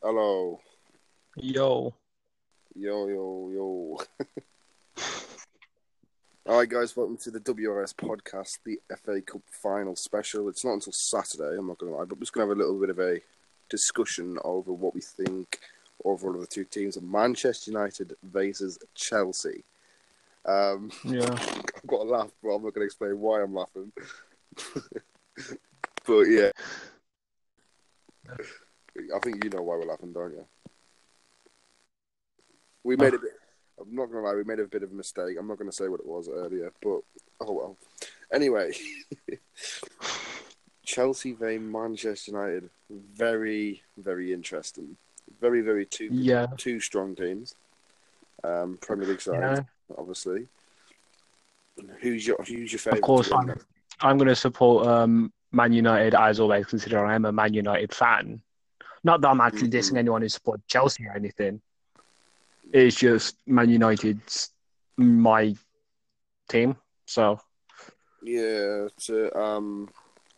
Hello. Yo. Yo, yo, yo. All right, guys, welcome to the WRS podcast, the FA Cup final special. It's not until Saturday, I'm not going to lie, but we're just going to have a little bit of a discussion over what we think overall of the two teams of Manchester United versus Chelsea. Um, Yeah. I've got to laugh, but I'm not going to explain why I'm laughing. but yeah. I think you know why we're laughing, don't you? We made a bit. I'm not gonna lie, we made a bit of a mistake. I'm not gonna say what it was earlier, but oh well. Anyway, Chelsea v Manchester United, very very interesting. Very very two Yeah. two strong teams. Um, Premier League side, Yeah. obviously. Who's your Who's your Of course, I'm, I'm going to support um, Man United as always, considering I'm a Man United fan. Not that I'm actually dissing Mhm. anyone who supports Chelsea or anything. It's just Man United's my team. So, Yeah, to, um,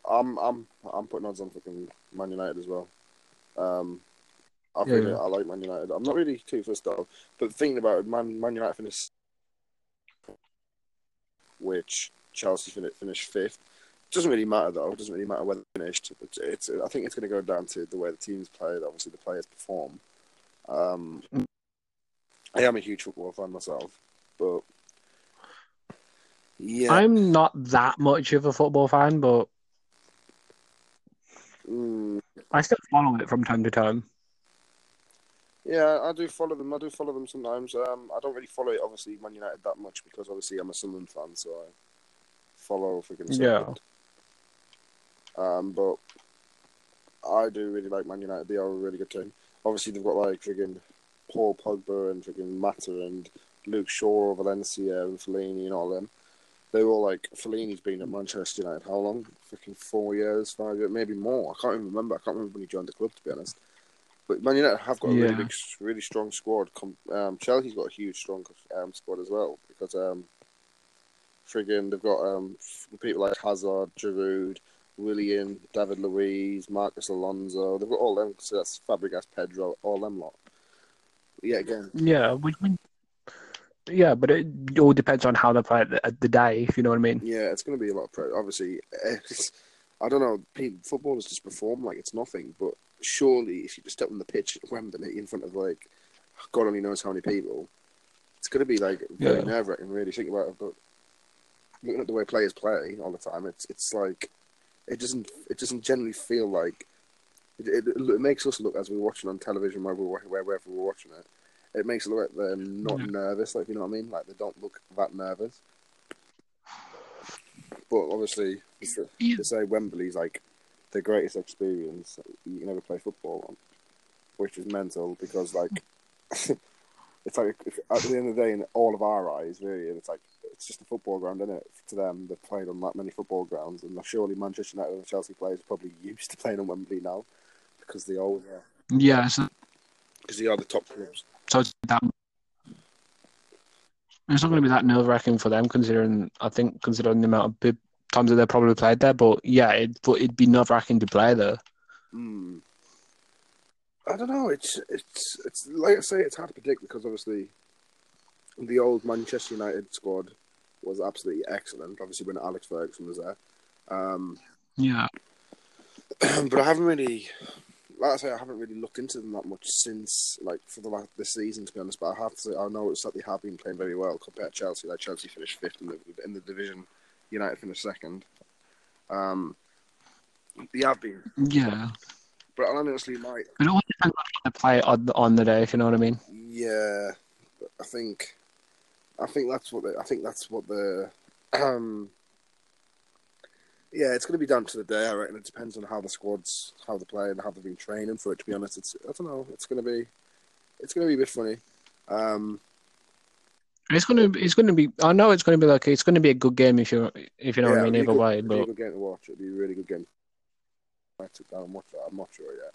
I'm I'm I'm putting odds on fucking Man United as well. Um, I Yeah, think yeah. I like Man United. I'm not really too fussed though, but thinking about it, Man Man United finished, which Chelsea finished finished fifth. Doesn't really matter though. It doesn't really matter where they finished. It's, it's I think it's going to go down to the way the teams played. Obviously, the players perform. Um, I am a huge football fan myself, but yeah, I'm not that much of a football fan, but mm, I still follow it from time to time. Yeah, I do follow them. I do follow them sometimes. Um, I don't really follow it, obviously Man United that much because obviously I'm a Sunderland fan, so I follow freaking Yeah. Um, but I do really like Man United. They are a really good team. Obviously they've got like freaking Paul Pogba and freaking Mata and Luke Shaw, Valencia and Fellaini and all them. They were all like Fellaini's been at Manchester United how long? Freaking four years, five years, maybe more. I can't even remember. I can't remember when he joined the club to be honest. But Man United have got a really big, really strong squad. Um, Chelsea's got a huge, strong um, squad as well because um, friggin' they've got um, people like Hazard, Giroud, Willian, David Luiz, Marcos Alonso. They've got all them. So that's Fabregas, Pedro, all them lot. Yeah, again, Yeah, which, yeah, but it all depends on how they play at the, day, if you know what I mean. yeah, it's going to be a lot of pressure. Obviously, it's, I don't know. Footballers just perform like it's nothing, but surely if you just step on the pitch at Wembley in front of like God only knows how many people, it's going to be like very Yeah. nerve wracking. Really think about it, but looking at the way players play all the time, it's it's like it doesn't it doesn't generally feel like it, it, it makes us look as we're watching on television where we're wherever we're watching it. It makes it look like they're not Yeah. nervous, like you know what I mean. Like they don't look that nervous. But obviously, Yeah. to say Wembley's like the greatest experience you can ever play football on, which is mental because like it's like if, at the end of the day, in all of our eyes, really, it's like it's just a football ground, isn't it? To them, they've played on that many football grounds, and surely Manchester United and Chelsea players are probably used to playing on Wembley now because they always are. Yeah, Because they are the top clubs. so it's that. It's not going to be that nerve wracking for them, considering I think considering the amount of times that they've probably played there. But yeah, it but it'd be nerve wracking to play there. Hmm. I don't know. It's it's it's like I say, it's hard to predict because obviously the old Manchester United squad was absolutely excellent. Obviously, when Alex Ferguson was there, um, Yeah, but I haven't really, like I say, I haven't really looked into them that much since like for the last this season. To be honest, but I have to say I it's that they have been playing very well compared to Chelsea. Like Chelsea finished fifth in the in the division, United finished second. Um, they have been, yeah. but I honestly might. But it all depends on they play on the, on the day, if you know what I mean. Yeah, I think, I think that's what they, I think that's what the, um, yeah, it's going to be down to the day. I reckon it depends on how the squads, how they play, and how they've been training for it. To be honest, it's I don't know. It's going to be, it's going to be a bit funny. Um, It's gonna be, it's gonna be. I know it's gonna be like it's gonna be a good game if you if you know what I mean. Either good- way, it'll be a but good game to watch. It'll be a really good game. I sit down and watch that. I'm not sure yet.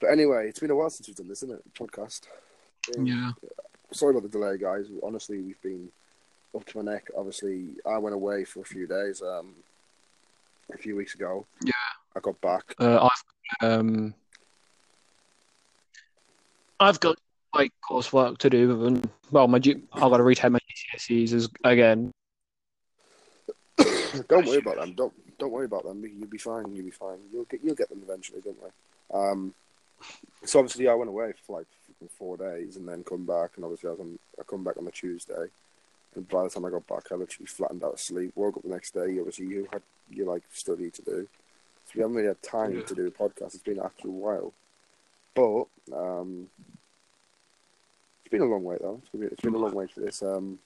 But anyway, it's been a while since we've done this, isn't it? Podcast. Um, yeah, sorry about the delay, guys. Honestly, we've been up to my neck. Obviously, I went away for a few days. Um, a few weeks ago. Yeah. I got back. uh, I've um I've got like coursework to do, and well, my G- I've got to retake my GCSEs as, again. don't worry about them. Don't don't worry about them. You'll be fine. You'll be fine. You'll get you'll get them eventually, don't worry. Um, so obviously I went away for like four days and then come back, and obviously I was on, I come back on the Tuesday, and by the time I got back, I literally flattened out of sleep. Woke up the next day. Obviously you had your like study to do, so we haven't really had time Yeah. to do a podcast. It's been an a while, but um, it's been a long way though. It's been, it's been a long way for this. Um,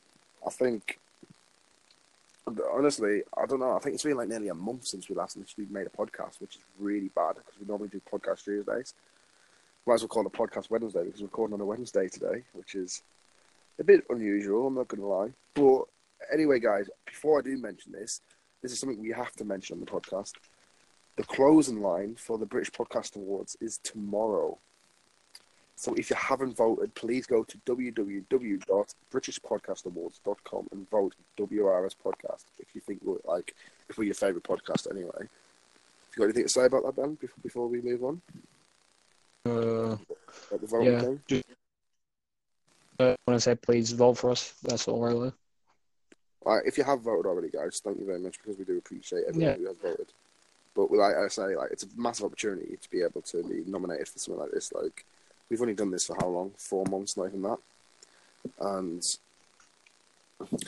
I think honestly, I don't know. I think it's been like nearly a month since we last literally made a podcast, which is really bad because we normally do podcast Tuesdays. Might as well call it podcast Wednesday because we're recording on a Wednesday today, which is a bit unusual. I'm not going to lie. But anyway, guys, before I do mention this, this is something we have to mention on the podcast. The closing line for the British Podcast Awards is tomorrow. So if you haven't voted, please go to www.britishpodcastawards.com and vote WRS podcast if you think we're like if we're your favourite podcast anyway. Have you got anything to say about that, Ben? Before we move on, Uh, yeah, just, uh, when I say please vote for us, that's all really. Alright, if you have voted already, guys, thank you very much because we do appreciate everyone Yeah. who has voted. But like I say, like it's a massive opportunity to be able to be nominated for something like this. Like we've only done this for how long? Four months, not even that. And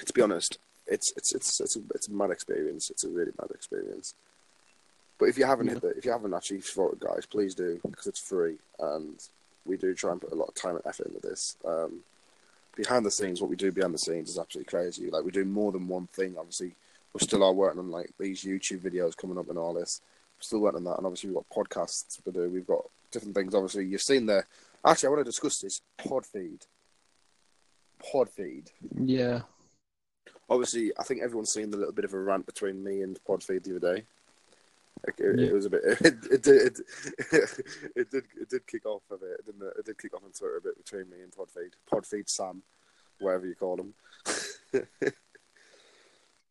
to be honest, it's it's it's it's a, it's a mad experience. It's a really mad experience. But if you haven't hit the, if you haven't actually voted, guys, please do because it's free and we do try and put a lot of time and effort into this. Um, behind the scenes, what we do behind the scenes is absolutely crazy. Like we do more than one thing. Obviously, we still are working on like these YouTube videos coming up and all this. We're still working on that, and obviously we've got podcasts to do. We've got different things. Obviously, you've seen the. Actually, I want to discuss this Podfeed. Pod feed. Yeah, Obviously, I think everyone's seen the little bit of a rant between me and Podfeed the other day. Like, It, Yeah. it was a bit. It, it did. It, it did. It did kick off a bit. It, didn't, it? it did kick off on Twitter a bit between me and Podfeed. Podfeed Sam, whatever you call him.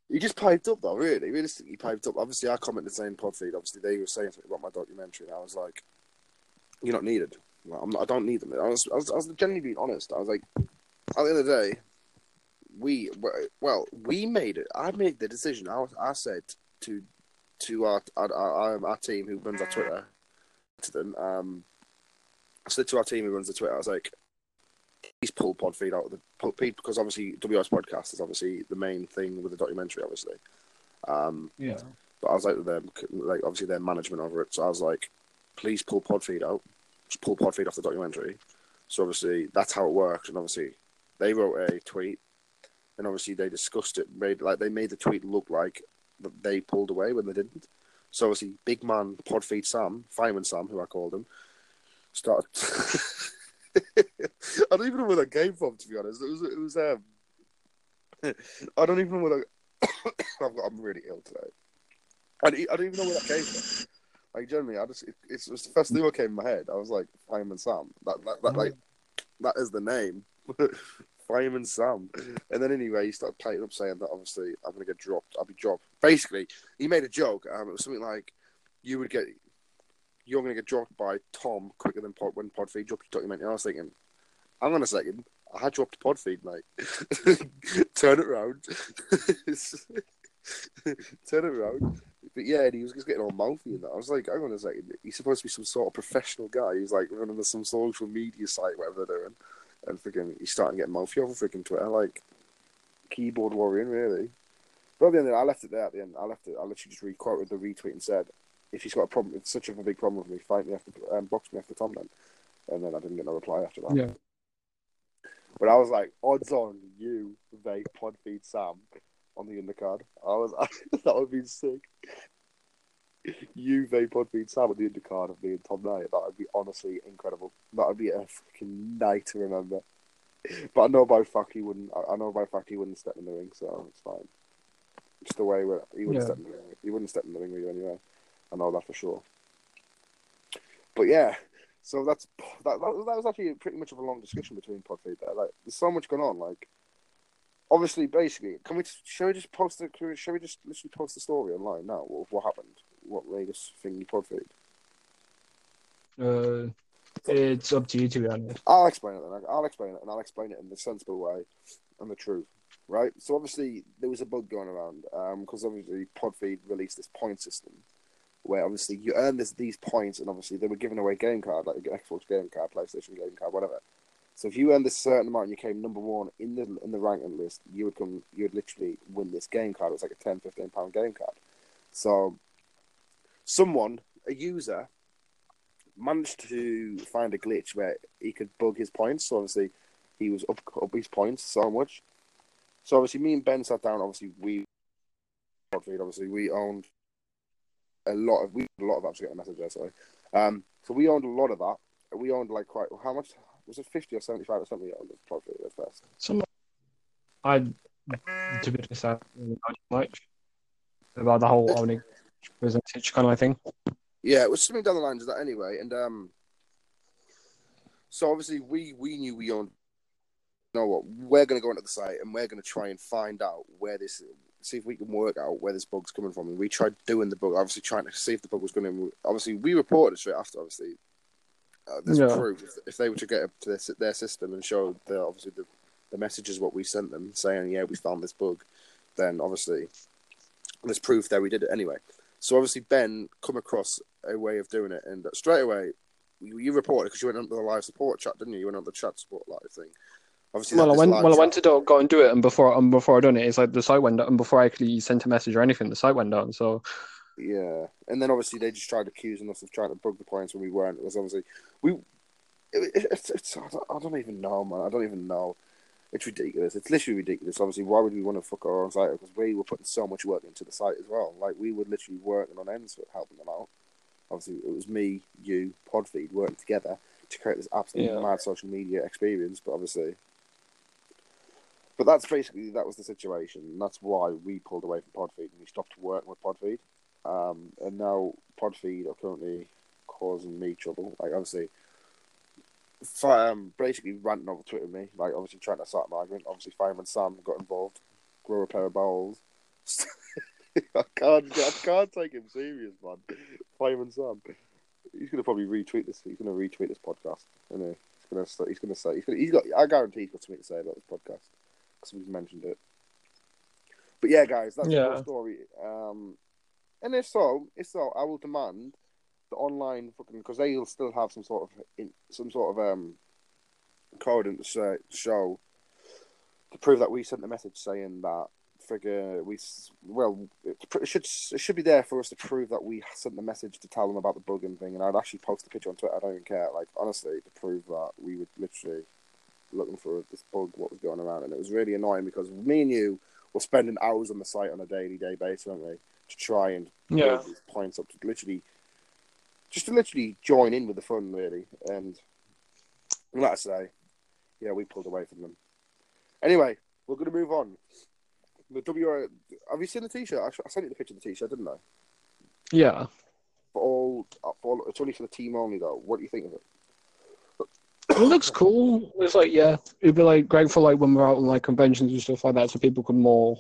he just piped up though. Really, realistically, he piped up. Obviously, I commented saying Podfeed. Obviously, they were saying something about my documentary, and I was like, "You're not needed. Like, I'm not, I don't need them." I was, I was. I was genuinely being honest. I was like, at the end of the day, we well, we made it. I made the decision. I was, I said to to our our, our, our team who runs our Twitter to them. Um, I said to our team who runs the Twitter, I was like, please pull Podfeed out of the pull, because obviously WS podcast is obviously the main thing with the documentary, obviously. Um, yeah, but I was like them, like obviously their management over it. So I was like, please pull Podfeed out, just pull Podfeed off the documentary. So obviously that's how it worked, and obviously they wrote a tweet, and obviously they discussed it, made like they made the tweet look like that they pulled away when they didn't. So obviously, big man Podfeed Sam, Fireman Sam, who I called him, started. I don't even know where that came from, to be honest. It was it was um. I don't even know where that. I've got, I'm really ill today. I, don't- I don't even know where that came from. Like generally, I just it, was the first thing that came in my head. I was like Fireman Sam. That, that, that like that is the name. Fireman Sam. And then anyway, he started playing up saying that obviously I'm gonna get dropped. I'll be dropped. Basically, he made a joke. Um, it was something like, "You would get, you're gonna get dropped by Tom quicker than Pod when Podfeed dropped your documentary." And I was thinking, hang on a second, I had dropped Podfeed, mate. Turn it around. Turn it around. But yeah, and he was just getting all mouthy and that. I was like, hang on a second, he's supposed to be some sort of professional guy. He's like running some social media site, whatever they're doing. And freaking, he's starting to get mouthy over freaking Twitter, like keyboard warrior, really. But at the end, of it, I left it there. At the end, I left it. I literally just requoted the retweet and said, "If he's got a problem, it's such a big problem with me. Fight me after, um, box me after Tom then." And then I didn't get no reply after that. yeah. But I was like, odds on you, vape Podfeed Sam on the undercard. I was that would be sick. You vape Podfeed Sam on the undercard of me and Tom Knight. That would be honestly incredible. That would be a fucking night to remember. But I know by fact he wouldn't. I know by fact he wouldn't step in the ring, so it's fine. Just the way where he wouldn't Yeah. step in the ring. He wouldn't step in the ring with you anyway. I know that for sure. But yeah, so that's that. That, was- that was actually pretty much of a long discussion between Podfeed there. Like, there's so much going on. Like, obviously, basically, can we? Just, Shall we just post the? Shall we just literally post the story online now? What, what happened? What latest thing you Podfeed? Uh, It's up to you to be honest. I'll explain it then. I'll explain it, and I'll explain it in the sensible way and the truth, right? So obviously there was a bug going around because obviously Podfeed released this point system where obviously you earn this these points, and obviously they were giving away game card like Xbox game card, PlayStation game card, whatever. So if you earned this certain amount and you came number one in the in the ranking list, you would come you would literally win this game card. It was like a 10, 15 pound game card. So someone, a user, managed to find a glitch where he could bug his points. So obviously he was up up his points so much. So obviously me and Ben sat down, obviously we obviously we owned a lot of we had a lot of apps getting a message there, sorry. Um so we owned a lot of that. We owned like quite how much was it fifty or seventy five or something on the profit at first? Some I to be honest, I don't really much about the whole owning percentage kind of thing. Yeah, it was something down the lines of that anyway. And um so obviously we we knew we owned you know what, we're gonna go into the site and we're gonna try and find out where this see if we can work out where this bug's coming from. And we tried doing the bug, obviously trying to see if the bug was gonna obviously we reported it straight after obviously uh, there's Yeah. proof if, if they were to get up to their, their system and show the obviously the, the messages what we sent them saying yeah we found this bug, then obviously there's proof there we did it anyway. So obviously Ben come across a way of doing it, and straight away you, you reported because you went on the live support chat, didn't you? You went on the chat support live thing. Obviously, Well, I went. Well, I went to do, go and do it, and before and before I done it, it's like the site went down, and before I actually sent a message or anything, the site went down. So Yeah, and then obviously they just tried accusing us of trying to bug the points when we weren't. It was obviously we. It, it, it's, it's I, don't, I don't even know, man. I don't even know. It's ridiculous. It's literally ridiculous. Obviously, why would we want to fuck our own site? Because we were putting so much work into the site as well. Like we were literally working on ends for helping them out. Obviously, it was me, you, Podfeed working together to create this absolutely Yeah. mad social media experience. But obviously, but that's basically that was the situation. And that's why we pulled away from Podfeed and we stopped working with Podfeed. Um, and now Podfeed are currently causing me trouble. Like obviously, um, basically ranting over Twitter me. Like obviously trying to start an argument. Obviously, Fireman Sam got involved. Grow a pair of bowls. I can't. I can't take him serious, man. Fireman Sam. He's gonna probably retweet this. He's gonna retweet this podcast. He? He's gonna. say- He's gonna say. He's, gonna, he's got. I guarantee he's got something to say about this podcast because we've mentioned it. But yeah, guys, that's the Yeah. whole story. Um, and if so, if so, I will demand the online fucking because they'll still have some sort of in, some sort of um code in to show to prove that we sent the message saying that figure we well it, it should it should be there for us to prove that we sent the message to tell them about the bug and thing and I'd actually post the picture on Twitter I don't even care like honestly to prove that we were literally looking for this bug what was going around and it was really annoying because me and you were spending hours on the site on a daily day basis weren't we to try and yeah, these points up to literally just to literally join in with the fun really and like I say yeah we pulled away from them anyway we're going to move on the W have you seen the t-shirt I, I sent you the picture of the t-shirt didn't I yeah. for all, uh, for all it's only for the team only though what do you think of it It looks cool. It's like yeah, it'd be like great for like when we're out on like conventions and stuff like that, so people can more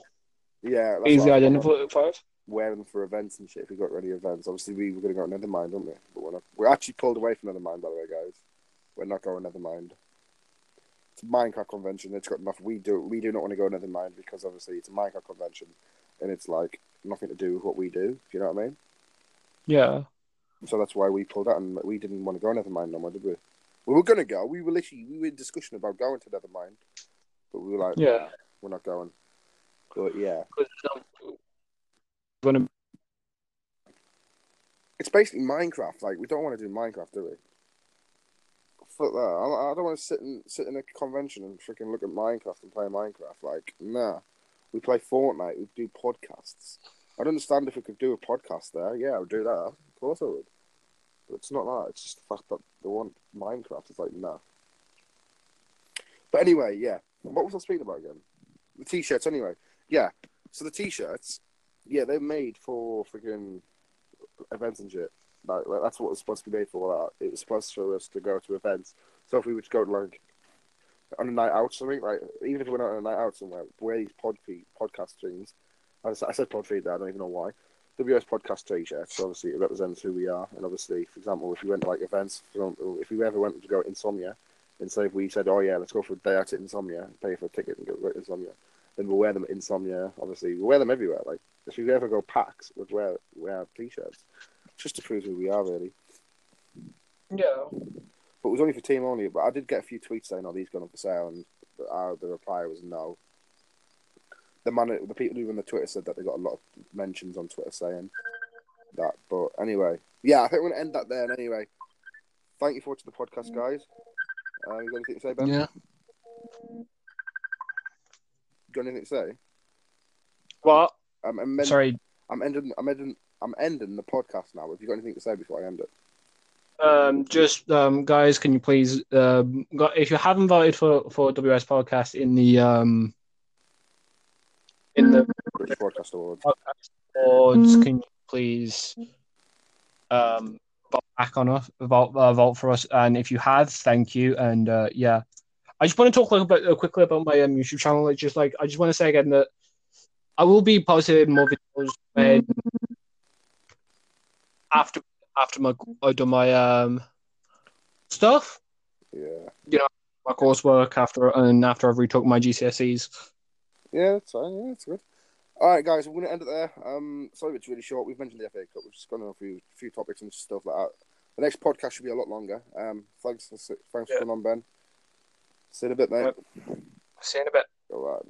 yeah easily what I thought. identify it. Wear them for events and shit if we got ready events obviously we were going to go to Nethermind weren't we but we're, not, we're actually pulled away from Nethermind by the way guys we're not going Nethermind it's a Minecraft convention. It's got enough. We do we do not want to go another mind because obviously it's a Minecraft convention, and it's like nothing to do with what we do. You know what I mean. Yeah, So that's why we pulled out, and we didn't want to go another mind no more, did we? We were gonna go. We were literally we were in discussion about going to another mind, but we were like, yeah. We're not going. But yeah, um, Gonna it's basically Minecraft. Like we don't want to do Minecraft, do we? Fuck that. I, I don't want to sit in sit in a convention and freaking look at Minecraft and play Minecraft. Like, nah. We play Fortnite. We do podcasts. I'd understand if we could do a podcast there. Yeah, I would do that. Of course I would. But it's not that. It's just the fact that they want Minecraft. It's like, nah. But anyway, yeah. What was I speaking about again? The t-shirts, anyway. Yeah. So the t-shirts, yeah, they're made for freaking events and shit. Like, like, that's what it was supposed to be made for. That it was supposed for us to go to events. So if we were to go to like on a night out, or something like even if we went out on a night out somewhere, wear these pod feed, podcast things. I I said pod feed there. I don't even know why. WS Podcast T-shirts. So obviously, it represents who we are. And obviously, for example, if we went to like events, if we ever went to go to Insomnia, and say if we said, "Oh yeah, let's go for a day out at Insomnia, pay for a ticket and go to Insomnia," then we'll wear them at Insomnia. Obviously, we'll wear them everywhere. Like if we ever go PAX, we'd wear wear T-shirts just to prove who we are, really. Yeah. But it was only for team only. But I did get a few tweets saying, "Oh, these gone up for sale," and uh, the reply was no. The man, the people who run the Twitter said that they got a lot of mentions on Twitter saying that. But anyway, yeah, I think we're gonna end that there. Anyway, thank you for watching the podcast, guys. Uh, you got anything to say, Ben? Yeah. Got anything to say? What? I'm, I'm, end- Sorry. I'm ending. I'm ending. I'm ending the podcast now. Have you got anything to say before I end it? Um, just um, guys, can you please, um, if you haven't voted for for WS podcast in the um in the British Podcast Awards. podcast boards, can you please um vote back on us, vote uh, vote for us? And if you have, thank you. And uh, yeah, I just want to talk a little bit uh, quickly about my um, YouTube channel. It's just like I just want to say again that I will be posting more videos when after after my I've done my um stuff, Yeah. You know my coursework after and after I've retook my GCSEs. Yeah, that's fine. Yeah, that's good. All right, guys, we're going to end it there. Um, sorry, it's really short. We've mentioned the FA Cup. We've just gone on a few few topics and stuff like that. The next podcast should be a lot longer. Um, thanks, for, thanks Yeah. for coming on, Ben. See you in a bit, mate. See you in a bit. All right.